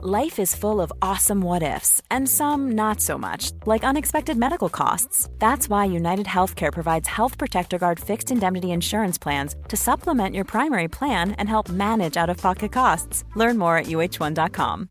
Life is full of awesome what ifs, and some not so much, like unexpected medical costs. That's why United Healthcare provides Health Protector Guard fixed indemnity insurance plans to supplement your primary plan and help manage out of pocket costs. Learn more at uhone.com.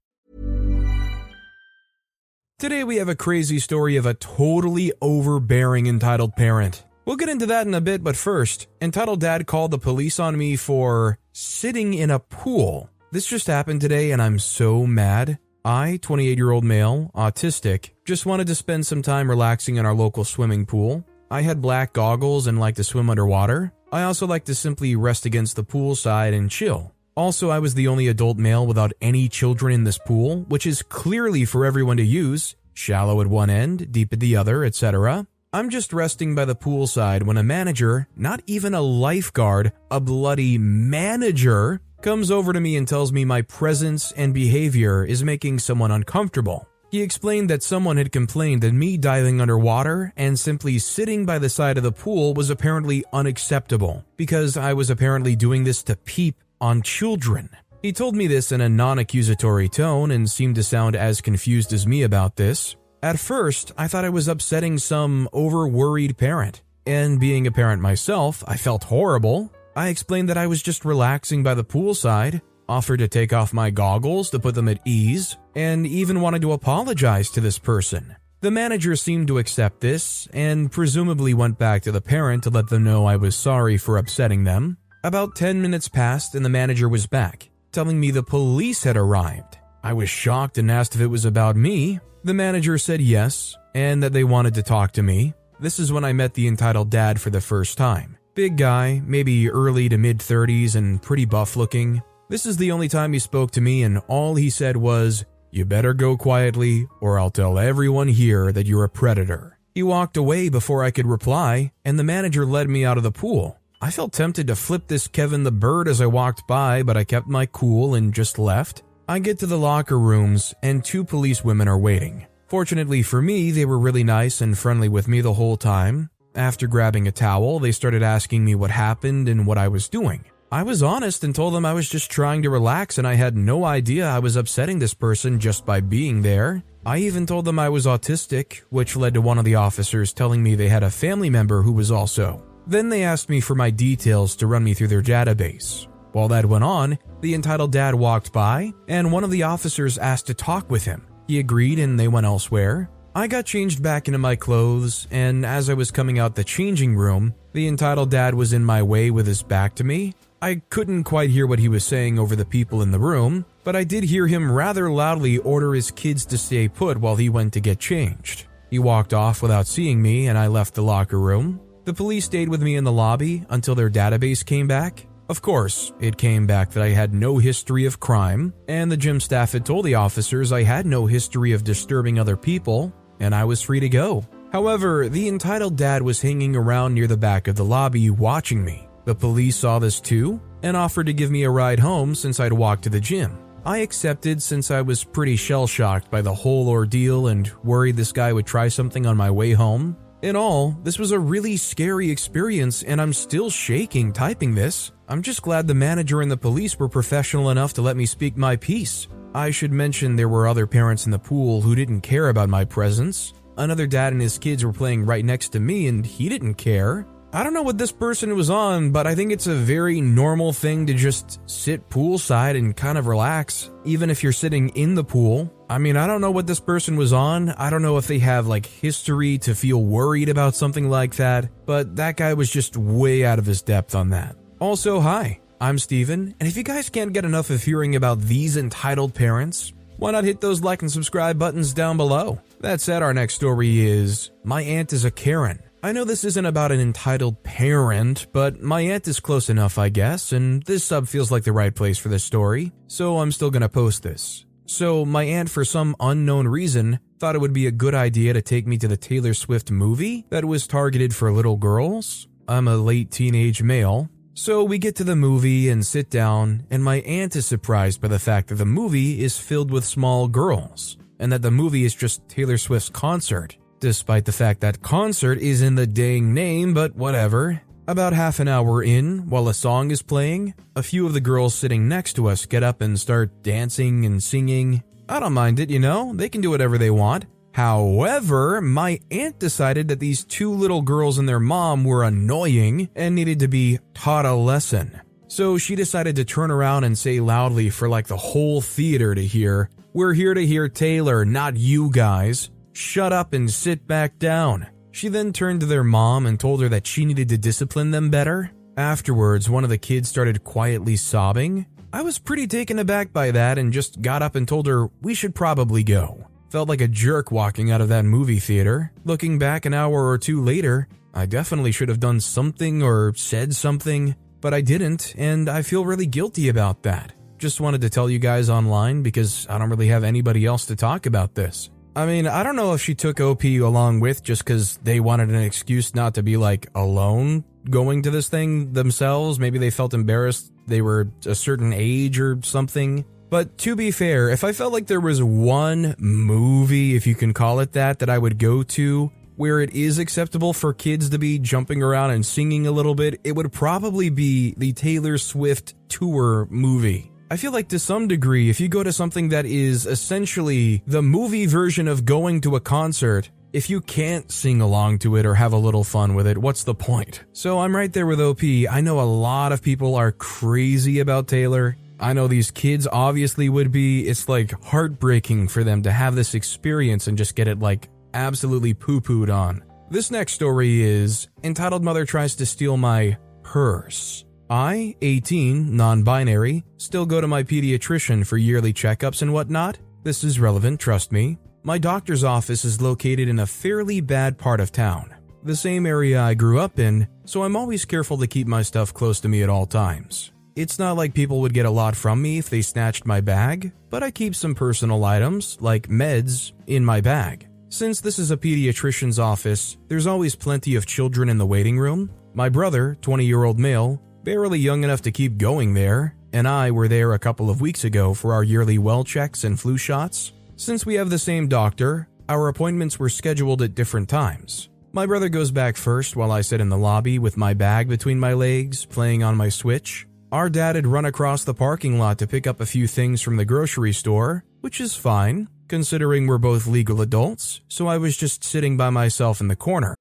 Today we have a crazy story of a totally overbearing entitled parent. We'll get into that in a bit, but first, entitled dad called the police on me for sitting in a pool. This just happened today and I'm so mad. I, 28 year old male, autistic, just wanted to spend some time relaxing in our local swimming pool. I had black goggles and like to swim underwater. I also like to simply rest against the pool side and chill. Also, I was the only adult male without any children in this pool, which is clearly for everyone to use, shallow at one end, deep at the other, etc. I'm just resting by the poolside when a manager, not even a lifeguard, a bloody manager, comes over to me and tells me my presence and behavior is making someone uncomfortable. He explained that someone had complained that me diving underwater and simply sitting by the side of the pool was apparently unacceptable because I was apparently doing this to peep on children. He told me this in a non accusatory tone and seemed to sound as confused as me about this. At first, I thought I was upsetting some over worried parent. And being a parent myself, I felt horrible I explained that I was just relaxing by the poolside, offered to take off my goggles to put them at ease, and even wanted to apologize to this person. The manager seemed to accept this and presumably went back to the parent to let them know I was sorry for upsetting them. About 10 minutes passed and the manager was back, telling me the police had arrived. I was shocked and asked if it was about me. The manager said yes, and that they wanted to talk to me. This is when I met the entitled dad for the first time. Big guy, maybe early to mid 30s and pretty buff looking. This is the only time he spoke to me, and all he said was, You better go quietly, or I'll tell everyone here that you're a predator. He walked away before I could reply, and the manager led me out of the pool. I felt tempted to flip this Kevin the Bird as I walked by, but I kept my cool and just left. I get to the locker rooms, and two police women are waiting. Fortunately for me, they were really nice and friendly with me the whole time. After grabbing a towel, they started asking me what happened and what I was doing. I was honest and told them I was just trying to relax and I had no idea I was upsetting this person just by being there. I even told them I was autistic, which led to one of the officers telling me they had a family member who was also. Then they asked me for my details to run me through their database. While that went on, the entitled dad walked by, and one of the officers asked to talk with him. He agreed and they went elsewhere. I got changed back into my clothes, and as I was coming out the changing room, the entitled dad was in my way with his back to me. I couldn't quite hear what he was saying over the people in the room, but I did hear him rather loudly order his kids to stay put while he went to get changed. He walked off without seeing me, and I left the locker room. The police stayed with me in the lobby until their database came back. Of course, it came back that I had no history of crime, and the gym staff had told the officers I had no history of disturbing other people, and I was free to go. However, the entitled dad was hanging around near the back of the lobby watching me. The police saw this too and offered to give me a ride home since I'd walked to the gym. I accepted since I was pretty shell shocked by the whole ordeal and worried this guy would try something on my way home. In all, this was a really scary experience and I'm still shaking typing this. I'm just glad the manager and the police were professional enough to let me speak my piece. I should mention there were other parents in the pool who didn't care about my presence. Another dad and his kids were playing right next to me and he didn't care. I don't know what this person was on, but I think it's a very normal thing to just sit poolside and kind of relax, even if you're sitting in the pool. I mean, I don't know what this person was on. I don't know if they have like history to feel worried about something like that, but that guy was just way out of his depth on that. Also, hi. I'm Steven, and if you guys can't get enough of hearing about these entitled parents, why not hit those like and subscribe buttons down below? That said, our next story is My Aunt is a Karen. I know this isn't about an entitled parent, but my aunt is close enough, I guess, and this sub feels like the right place for this story, so I'm still gonna post this. So, my aunt, for some unknown reason, thought it would be a good idea to take me to the Taylor Swift movie that was targeted for little girls. I'm a late teenage male, so we get to the movie and sit down, and my aunt is surprised by the fact that the movie is filled with small girls, and that the movie is just Taylor Swift's concert, despite the fact that concert is in the dang name, but whatever. About half an hour in, while a song is playing, a few of the girls sitting next to us get up and start dancing and singing. I don't mind it, you know, they can do whatever they want. However, my aunt decided that these two little girls and their mom were annoying and needed to be taught a lesson. So she decided to turn around and say loudly for like the whole theater to hear, We're here to hear Taylor, not you guys. Shut up and sit back down. She then turned to their mom and told her that she needed to discipline them better. Afterwards, one of the kids started quietly sobbing. I was pretty taken aback by that and just got up and told her we should probably go. Felt like a jerk walking out of that movie theater. Looking back an hour or two later, I definitely should have done something or said something, but I didn't, and I feel really guilty about that. Just wanted to tell you guys online because I don't really have anybody else to talk about this. I mean, I don't know if she took OP along with just because they wanted an excuse not to be like alone going to this thing themselves. Maybe they felt embarrassed they were a certain age or something. But to be fair, if I felt like there was one movie, if you can call it that, that I would go to where it is acceptable for kids to be jumping around and singing a little bit, it would probably be the Taylor Swift tour movie. I feel like to some degree, if you go to something that is essentially the movie version of going to a concert, if you can't sing along to it or have a little fun with it, what's the point? So I'm right there with OP. I know a lot of people are crazy about Taylor. I know these kids obviously would be. It's like heartbreaking for them to have this experience and just get it like absolutely poo pooed on. This next story is entitled Mother Tries to Steal My Purse. I, 18, non binary, still go to my pediatrician for yearly checkups and whatnot. This is relevant, trust me. My doctor's office is located in a fairly bad part of town, the same area I grew up in, so I'm always careful to keep my stuff close to me at all times. It's not like people would get a lot from me if they snatched my bag, but I keep some personal items, like meds, in my bag. Since this is a pediatrician's office, there's always plenty of children in the waiting room. My brother, 20 year old male, barely young enough to keep going there, and I were there a couple of weeks ago for our yearly well checks and flu shots. Since we have the same doctor, our appointments were scheduled at different times. My brother goes back first while I sit in the lobby with my bag between my legs, playing on my Switch. Our dad had run across the parking lot to pick up a few things from the grocery store, which is fine, considering we're both legal adults, so I was just sitting by myself in the corner.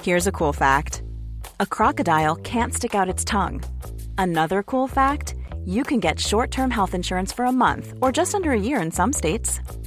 Here's a cool fact a crocodile can't stick out its tongue. Another cool fact you can get short term health insurance for a month or just under a year in some states.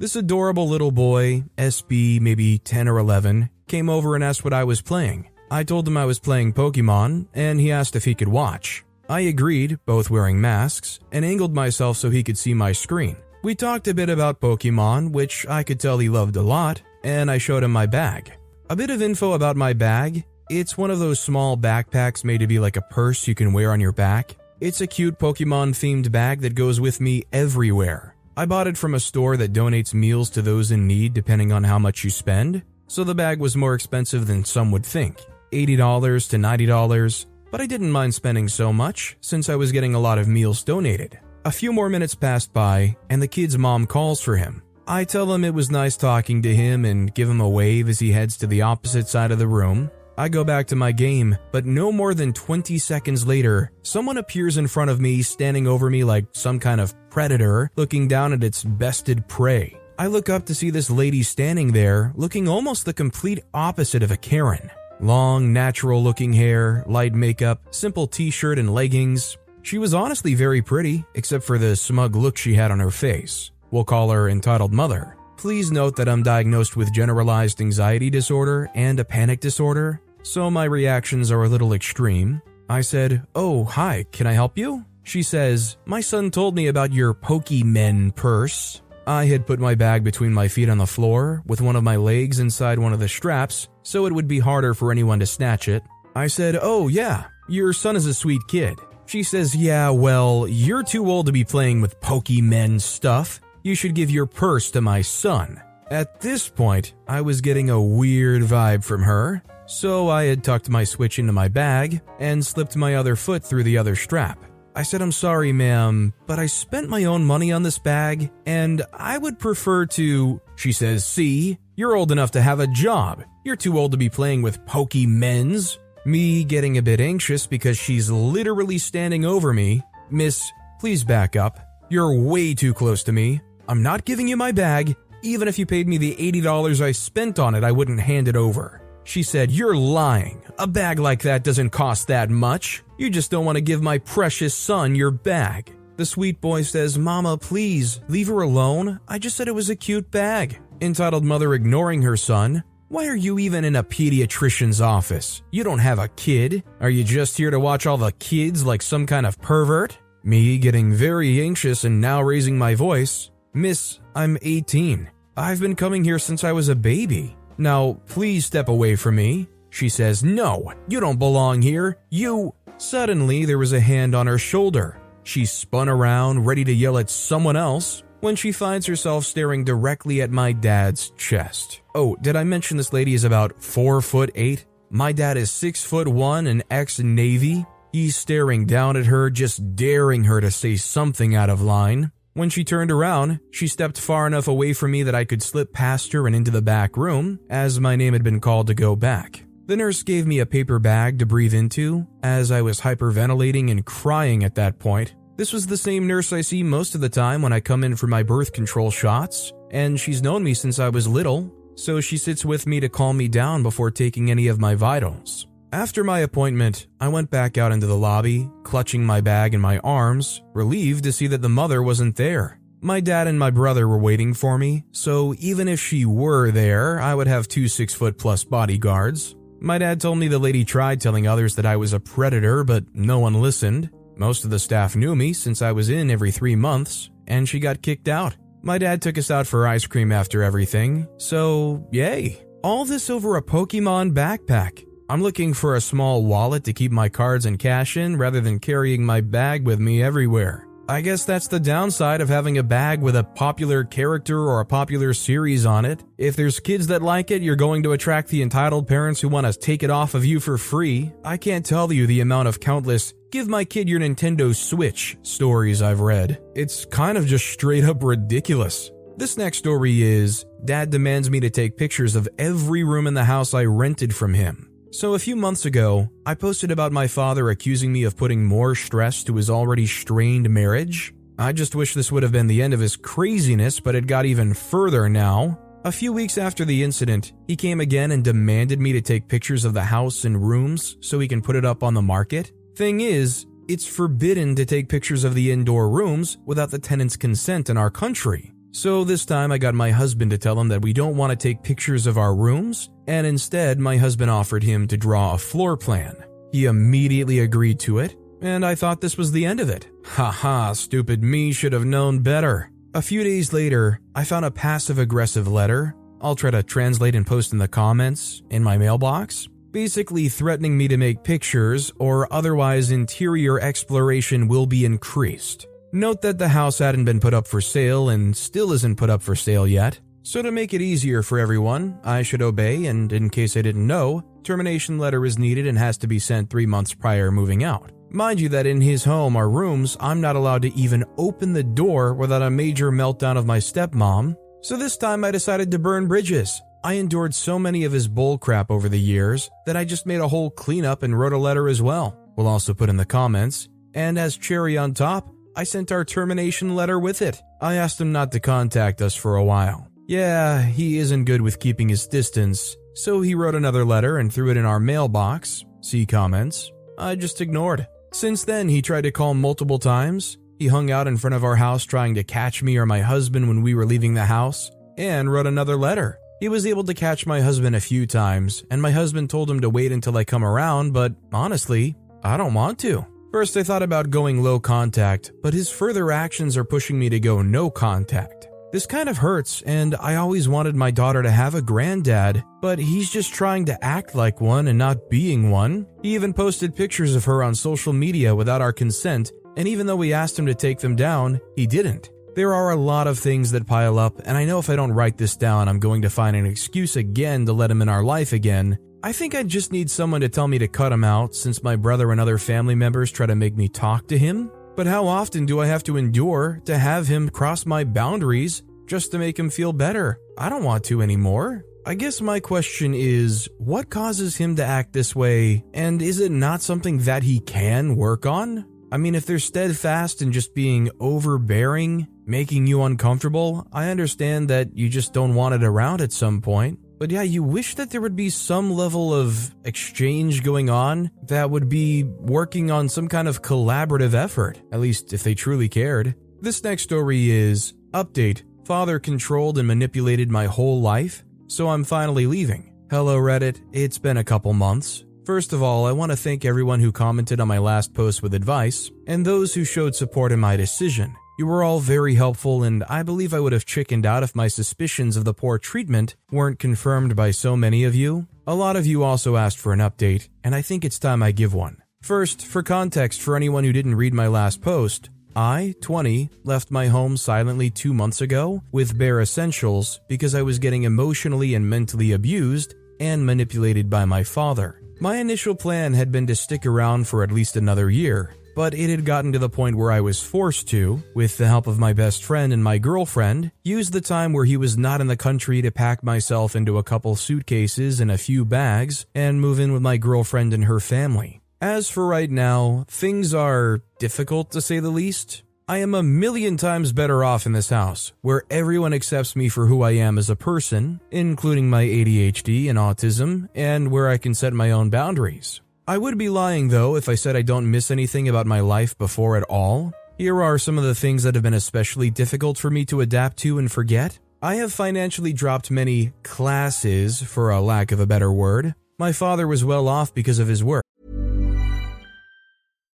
This adorable little boy, SB maybe 10 or 11, came over and asked what I was playing. I told him I was playing Pokemon, and he asked if he could watch. I agreed, both wearing masks, and angled myself so he could see my screen. We talked a bit about Pokemon, which I could tell he loved a lot, and I showed him my bag. A bit of info about my bag it's one of those small backpacks made to be like a purse you can wear on your back. It's a cute Pokemon themed bag that goes with me everywhere. I bought it from a store that donates meals to those in need depending on how much you spend, so the bag was more expensive than some would think $80 to $90, but I didn't mind spending so much since I was getting a lot of meals donated. A few more minutes passed by, and the kid's mom calls for him. I tell him it was nice talking to him and give him a wave as he heads to the opposite side of the room. I go back to my game, but no more than 20 seconds later, someone appears in front of me, standing over me like some kind of predator, looking down at its bested prey. I look up to see this lady standing there, looking almost the complete opposite of a Karen. Long, natural looking hair, light makeup, simple t shirt, and leggings. She was honestly very pretty, except for the smug look she had on her face. We'll call her entitled mother. Please note that I'm diagnosed with generalized anxiety disorder and a panic disorder, so my reactions are a little extreme. I said, Oh, hi, can I help you? She says, My son told me about your Pokemon purse. I had put my bag between my feet on the floor, with one of my legs inside one of the straps, so it would be harder for anyone to snatch it. I said, Oh, yeah, your son is a sweet kid. She says, Yeah, well, you're too old to be playing with Pokemon stuff. You should give your purse to my son. At this point, I was getting a weird vibe from her, so I had tucked my switch into my bag and slipped my other foot through the other strap. I said, I'm sorry, ma'am, but I spent my own money on this bag, and I would prefer to. She says, See, you're old enough to have a job. You're too old to be playing with Pokemens. Me getting a bit anxious because she's literally standing over me. Miss, please back up. You're way too close to me. I'm not giving you my bag. Even if you paid me the $80 I spent on it, I wouldn't hand it over. She said, You're lying. A bag like that doesn't cost that much. You just don't want to give my precious son your bag. The sweet boy says, Mama, please, leave her alone. I just said it was a cute bag. Entitled mother ignoring her son. Why are you even in a pediatrician's office? You don't have a kid. Are you just here to watch all the kids like some kind of pervert? Me getting very anxious and now raising my voice. Miss, I'm 18. I've been coming here since I was a baby. Now, please step away from me. She says, No, you don't belong here. You. Suddenly, there was a hand on her shoulder. She spun around, ready to yell at someone else, when she finds herself staring directly at my dad's chest. Oh, did I mention this lady is about 4 foot 8? My dad is 6 foot 1 and ex Navy. He's staring down at her, just daring her to say something out of line. When she turned around, she stepped far enough away from me that I could slip past her and into the back room, as my name had been called to go back. The nurse gave me a paper bag to breathe into, as I was hyperventilating and crying at that point. This was the same nurse I see most of the time when I come in for my birth control shots, and she's known me since I was little, so she sits with me to calm me down before taking any of my vitals. After my appointment, I went back out into the lobby, clutching my bag in my arms, relieved to see that the mother wasn't there. My dad and my brother were waiting for me, so even if she were there, I would have two six foot plus bodyguards. My dad told me the lady tried telling others that I was a predator, but no one listened. Most of the staff knew me since I was in every three months, and she got kicked out. My dad took us out for ice cream after everything, so yay. All this over a Pokemon backpack. I'm looking for a small wallet to keep my cards and cash in rather than carrying my bag with me everywhere. I guess that's the downside of having a bag with a popular character or a popular series on it. If there's kids that like it, you're going to attract the entitled parents who want to take it off of you for free. I can't tell you the amount of countless give my kid your Nintendo Switch stories I've read. It's kind of just straight up ridiculous. This next story is Dad demands me to take pictures of every room in the house I rented from him. So, a few months ago, I posted about my father accusing me of putting more stress to his already strained marriage. I just wish this would have been the end of his craziness, but it got even further now. A few weeks after the incident, he came again and demanded me to take pictures of the house and rooms so he can put it up on the market. Thing is, it's forbidden to take pictures of the indoor rooms without the tenant's consent in our country. So this time I got my husband to tell him that we don't want to take pictures of our rooms, and instead my husband offered him to draw a floor plan. He immediately agreed to it, and I thought this was the end of it. Haha, stupid me should have known better. A few days later, I found a passive aggressive letter. I'll try to translate and post in the comments in my mailbox. Basically, threatening me to make pictures or otherwise interior exploration will be increased. Note that the house hadn't been put up for sale and still isn't put up for sale yet. So, to make it easier for everyone, I should obey, and in case I didn't know, termination letter is needed and has to be sent three months prior moving out. Mind you, that in his home or rooms, I'm not allowed to even open the door without a major meltdown of my stepmom. So, this time I decided to burn bridges. I endured so many of his bullcrap over the years that I just made a whole cleanup and wrote a letter as well. We'll also put in the comments. And as cherry on top, I sent our termination letter with it. I asked him not to contact us for a while. Yeah, he isn't good with keeping his distance, so he wrote another letter and threw it in our mailbox. See comments. I just ignored. Since then, he tried to call multiple times. He hung out in front of our house trying to catch me or my husband when we were leaving the house. and wrote another letter. He was able to catch my husband a few times, and my husband told him to wait until I come around, but honestly, I don't want to. First, I thought about going low contact, but his further actions are pushing me to go no contact. This kind of hurts, and I always wanted my daughter to have a granddad, but he's just trying to act like one and not being one. He even posted pictures of her on social media without our consent, and even though we asked him to take them down, he didn't. There are a lot of things that pile up, and I know if I don't write this down, I'm going to find an excuse again to let him in our life again. I think I just need someone to tell me to cut him out since my brother and other family members try to make me talk to him. But how often do I have to endure to have him cross my boundaries just to make him feel better? I don't want to anymore. I guess my question is what causes him to act this way, and is it not something that he can work on? I mean, if they're steadfast in just being overbearing, making you uncomfortable, I understand that you just don't want it around at some point. But yeah, you wish that there would be some level of exchange going on that would be working on some kind of collaborative effort, at least if they truly cared. This next story is Update Father controlled and manipulated my whole life, so I'm finally leaving. Hello, Reddit. It's been a couple months. First of all, I want to thank everyone who commented on my last post with advice, and those who showed support in my decision. You were all very helpful, and I believe I would have chickened out if my suspicions of the poor treatment weren't confirmed by so many of you. A lot of you also asked for an update, and I think it's time I give one. First, for context for anyone who didn't read my last post, I, 20, left my home silently two months ago with bare essentials because I was getting emotionally and mentally abused and manipulated by my father. My initial plan had been to stick around for at least another year, but it had gotten to the point where I was forced to, with the help of my best friend and my girlfriend, use the time where he was not in the country to pack myself into a couple suitcases and a few bags and move in with my girlfriend and her family. As for right now, things are difficult to say the least. I am a million times better off in this house, where everyone accepts me for who I am as a person, including my ADHD and autism, and where I can set my own boundaries. I would be lying though if I said I don't miss anything about my life before at all. Here are some of the things that have been especially difficult for me to adapt to and forget. I have financially dropped many classes, for a lack of a better word. My father was well off because of his work.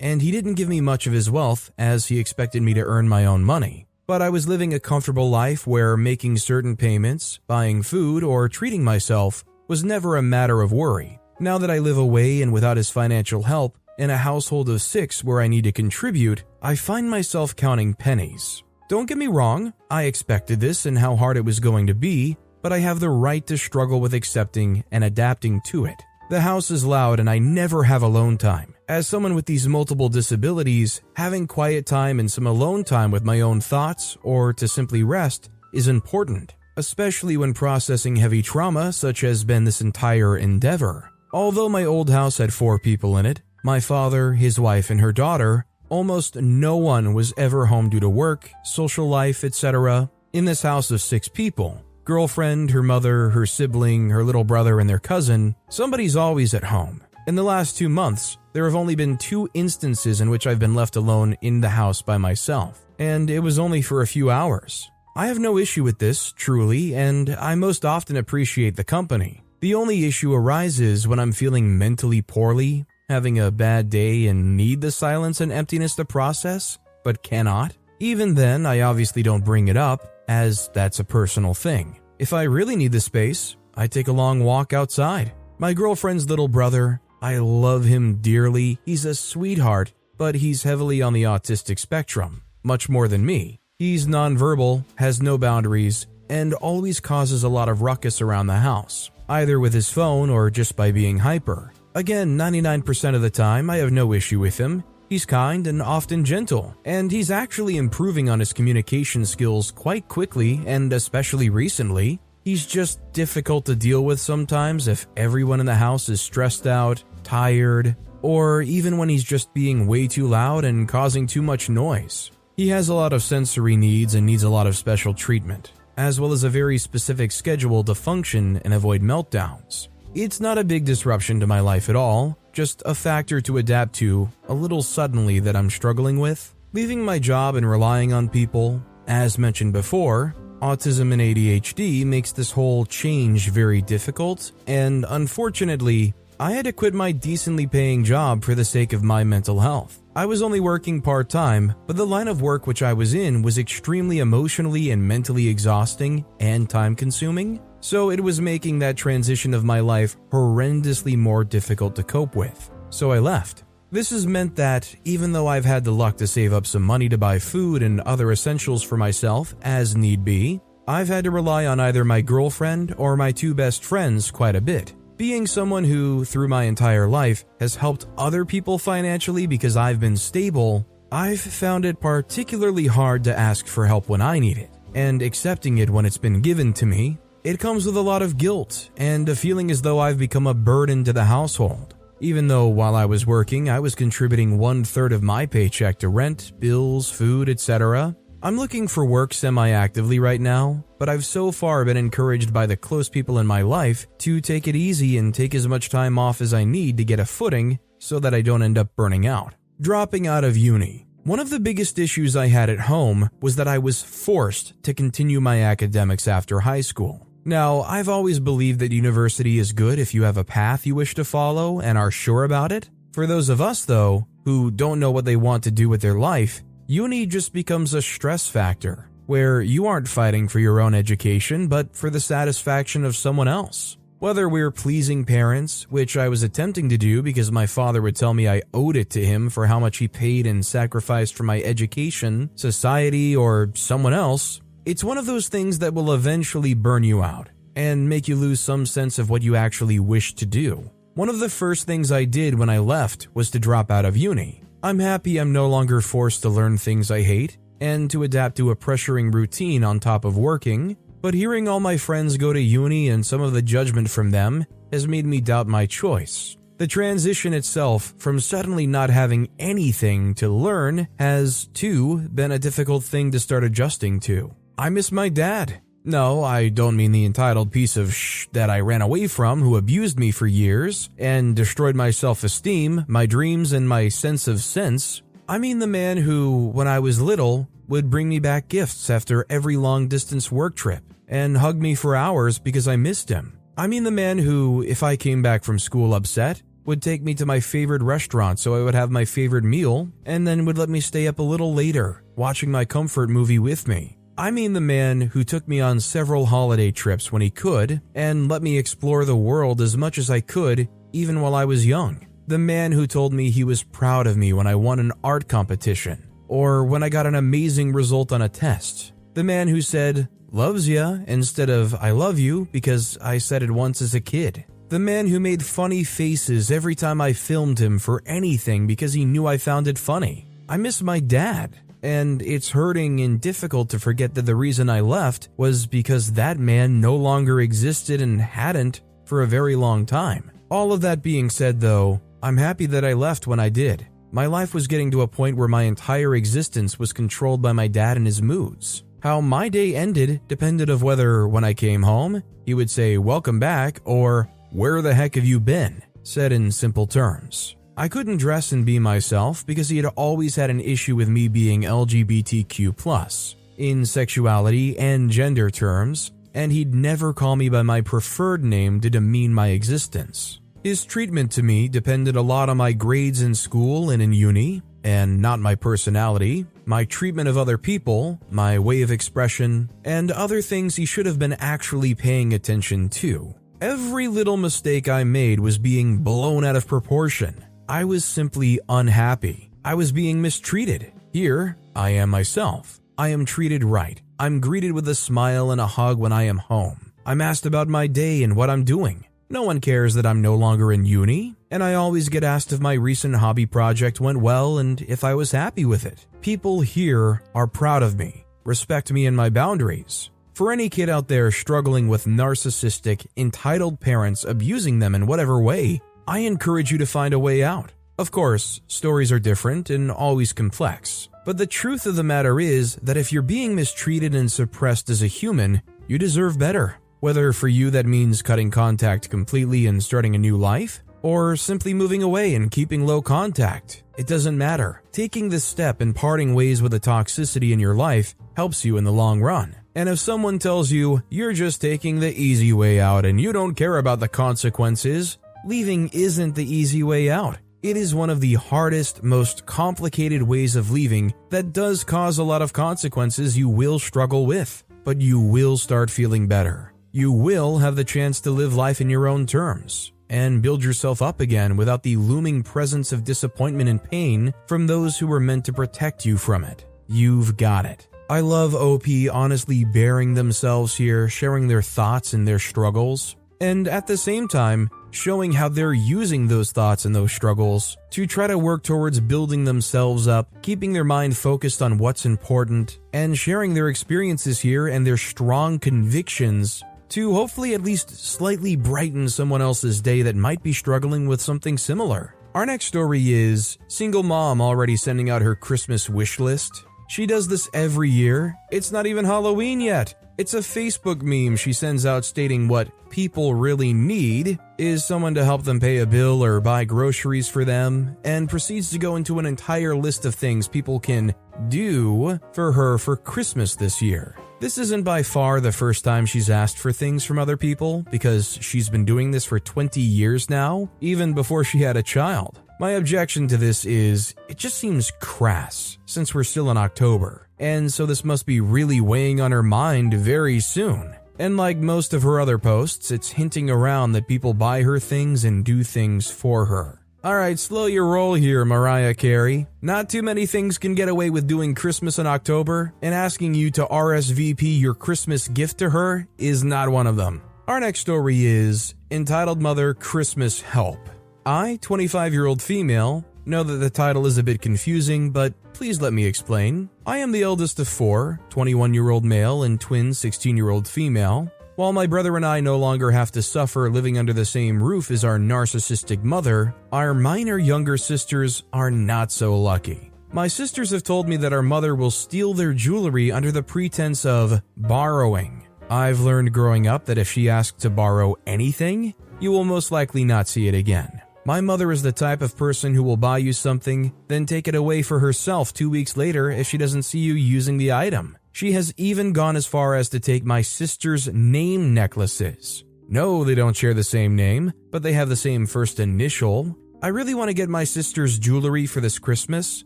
And he didn't give me much of his wealth as he expected me to earn my own money. But I was living a comfortable life where making certain payments, buying food, or treating myself was never a matter of worry. Now that I live away and without his financial help, in a household of six where I need to contribute, I find myself counting pennies. Don't get me wrong, I expected this and how hard it was going to be, but I have the right to struggle with accepting and adapting to it. The house is loud and I never have alone time. As someone with these multiple disabilities, having quiet time and some alone time with my own thoughts or to simply rest is important, especially when processing heavy trauma such as been this entire endeavor. Although my old house had four people in it, my father, his wife, and her daughter, almost no one was ever home due to work, social life, etc. In this house of six people, girlfriend, her mother, her sibling, her little brother, and their cousin, somebody's always at home. In the last two months, there have only been two instances in which I've been left alone in the house by myself, and it was only for a few hours. I have no issue with this, truly, and I most often appreciate the company. The only issue arises when I'm feeling mentally poorly, having a bad day, and need the silence and emptiness to process, but cannot. Even then, I obviously don't bring it up, as that's a personal thing. If I really need the space, I take a long walk outside. My girlfriend's little brother, I love him dearly. He's a sweetheart, but he's heavily on the autistic spectrum, much more than me. He's nonverbal, has no boundaries, and always causes a lot of ruckus around the house, either with his phone or just by being hyper. Again, 99% of the time, I have no issue with him. He's kind and often gentle, and he's actually improving on his communication skills quite quickly and especially recently. He's just difficult to deal with sometimes if everyone in the house is stressed out, tired, or even when he's just being way too loud and causing too much noise. He has a lot of sensory needs and needs a lot of special treatment, as well as a very specific schedule to function and avoid meltdowns. It's not a big disruption to my life at all, just a factor to adapt to a little suddenly that I'm struggling with. Leaving my job and relying on people, as mentioned before, autism and ADHD makes this whole change very difficult, and unfortunately, I had to quit my decently paying job for the sake of my mental health. I was only working part time, but the line of work which I was in was extremely emotionally and mentally exhausting and time consuming, so it was making that transition of my life horrendously more difficult to cope with. So I left. This has meant that even though I've had the luck to save up some money to buy food and other essentials for myself as need be, I've had to rely on either my girlfriend or my two best friends quite a bit. Being someone who, through my entire life, has helped other people financially because I've been stable, I've found it particularly hard to ask for help when I need it, and accepting it when it's been given to me. It comes with a lot of guilt and a feeling as though I've become a burden to the household. Even though while I was working, I was contributing one third of my paycheck to rent, bills, food, etc., I'm looking for work semi actively right now, but I've so far been encouraged by the close people in my life to take it easy and take as much time off as I need to get a footing so that I don't end up burning out. Dropping out of uni. One of the biggest issues I had at home was that I was forced to continue my academics after high school. Now, I've always believed that university is good if you have a path you wish to follow and are sure about it. For those of us, though, who don't know what they want to do with their life, uni just becomes a stress factor where you aren't fighting for your own education but for the satisfaction of someone else. Whether we're pleasing parents, which I was attempting to do because my father would tell me I owed it to him for how much he paid and sacrificed for my education, society, or someone else, it's one of those things that will eventually burn you out and make you lose some sense of what you actually wish to do. One of the first things I did when I left was to drop out of uni. I'm happy I'm no longer forced to learn things I hate and to adapt to a pressuring routine on top of working, but hearing all my friends go to uni and some of the judgment from them has made me doubt my choice. The transition itself from suddenly not having anything to learn has, too, been a difficult thing to start adjusting to. I miss my dad. No, I don't mean the entitled piece of sh that I ran away from who abused me for years and destroyed my self esteem, my dreams, and my sense of sense. I mean the man who, when I was little, would bring me back gifts after every long distance work trip and hug me for hours because I missed him. I mean the man who, if I came back from school upset, would take me to my favorite restaurant so I would have my favorite meal and then would let me stay up a little later, watching my comfort movie with me. I mean the man who took me on several holiday trips when he could and let me explore the world as much as I could, even while I was young. The man who told me he was proud of me when I won an art competition or when I got an amazing result on a test. The man who said, loves ya instead of I love you because I said it once as a kid. The man who made funny faces every time I filmed him for anything because he knew I found it funny. I miss my dad and it's hurting and difficult to forget that the reason I left was because that man no longer existed and hadn't for a very long time. All of that being said, though, I'm happy that I left when I did. My life was getting to a point where my entire existence was controlled by my dad and his moods. How my day ended depended of whether when I came home, he would say welcome back or where the heck have you been, said in simple terms. I couldn't dress and be myself because he had always had an issue with me being LGBTQ, in sexuality and gender terms, and he'd never call me by my preferred name to demean my existence. His treatment to me depended a lot on my grades in school and in uni, and not my personality, my treatment of other people, my way of expression, and other things he should have been actually paying attention to. Every little mistake I made was being blown out of proportion, I was simply unhappy. I was being mistreated. Here, I am myself. I am treated right. I'm greeted with a smile and a hug when I am home. I'm asked about my day and what I'm doing. No one cares that I'm no longer in uni. and I always get asked if my recent hobby project went well and if I was happy with it. People here are proud of me, respect me and my boundaries. For any kid out there struggling with narcissistic, entitled parents abusing them in whatever way, I encourage you to find a way out. Of course, stories are different and always complex, but the truth of the matter is that if you're being mistreated and suppressed as a human, you deserve better. Whether for you that means cutting contact completely and starting a new life, or simply moving away and keeping low contact, it doesn't matter. Taking this step and parting ways with the toxicity in your life helps you in the long run. And if someone tells you you're just taking the easy way out and you don't care about the consequences, leaving isn't the easy way out. It is one of the hardest, most complicated ways of leaving that does cause a lot of consequences you will struggle with, but you will start feeling better. You will have the chance to live life in your own terms and build yourself up again without the looming presence of disappointment and pain from those who were meant to protect you from it. You've got it. I love OP honestly bearing themselves here, sharing their thoughts and their struggles, and at the same time, showing how they're using those thoughts and those struggles to try to work towards building themselves up, keeping their mind focused on what's important, and sharing their experiences here and their strong convictions to hopefully at least slightly brighten someone else's day that might be struggling with something similar. Our next story is Single Mom already sending out her Christmas wish list. She does this every year. It's not even Halloween yet. It's a Facebook meme she sends out stating what people really need is someone to help them pay a bill or buy groceries for them, and proceeds to go into an entire list of things people can do for her for Christmas this year. This isn't by far the first time she's asked for things from other people, because she's been doing this for 20 years now, even before she had a child. My objection to this is it just seems crass, since we're still in October, and so this must be really weighing on her mind very soon. And like most of her other posts, it's hinting around that people buy her things and do things for her. Alright, slow your roll here, Mariah Carey. Not too many things can get away with doing Christmas in October, and asking you to RSVP your Christmas gift to her is not one of them. Our next story is entitled Mother Christmas Help. I, 25 year old female, know that the title is a bit confusing, but please let me explain. I am the eldest of four 21 year old male and twin 16 year old female. While my brother and I no longer have to suffer living under the same roof as our narcissistic mother, our minor younger sisters are not so lucky. My sisters have told me that our mother will steal their jewelry under the pretense of borrowing. I've learned growing up that if she asks to borrow anything, you will most likely not see it again. My mother is the type of person who will buy you something, then take it away for herself two weeks later if she doesn't see you using the item. She has even gone as far as to take my sister's name necklaces. No, they don't share the same name, but they have the same first initial. I really want to get my sister's jewelry for this Christmas.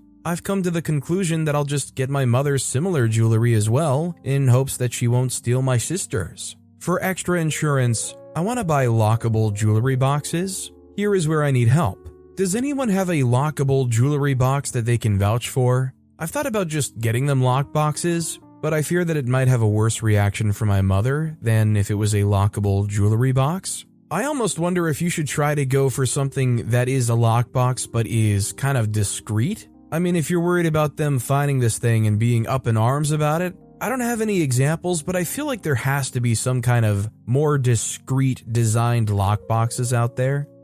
I've come to the conclusion that I'll just get my mother's similar jewelry as well, in hopes that she won't steal my sister's. For extra insurance, I want to buy lockable jewelry boxes. Here is where I need help. Does anyone have a lockable jewelry box that they can vouch for? I've thought about just getting them lock boxes, but I fear that it might have a worse reaction from my mother than if it was a lockable jewelry box. I almost wonder if you should try to go for something that is a lockbox but is kind of discreet. I mean, if you're worried about them finding this thing and being up in arms about it, I don't have any examples, but I feel like there has to be some kind of more discreet designed lockboxes out there.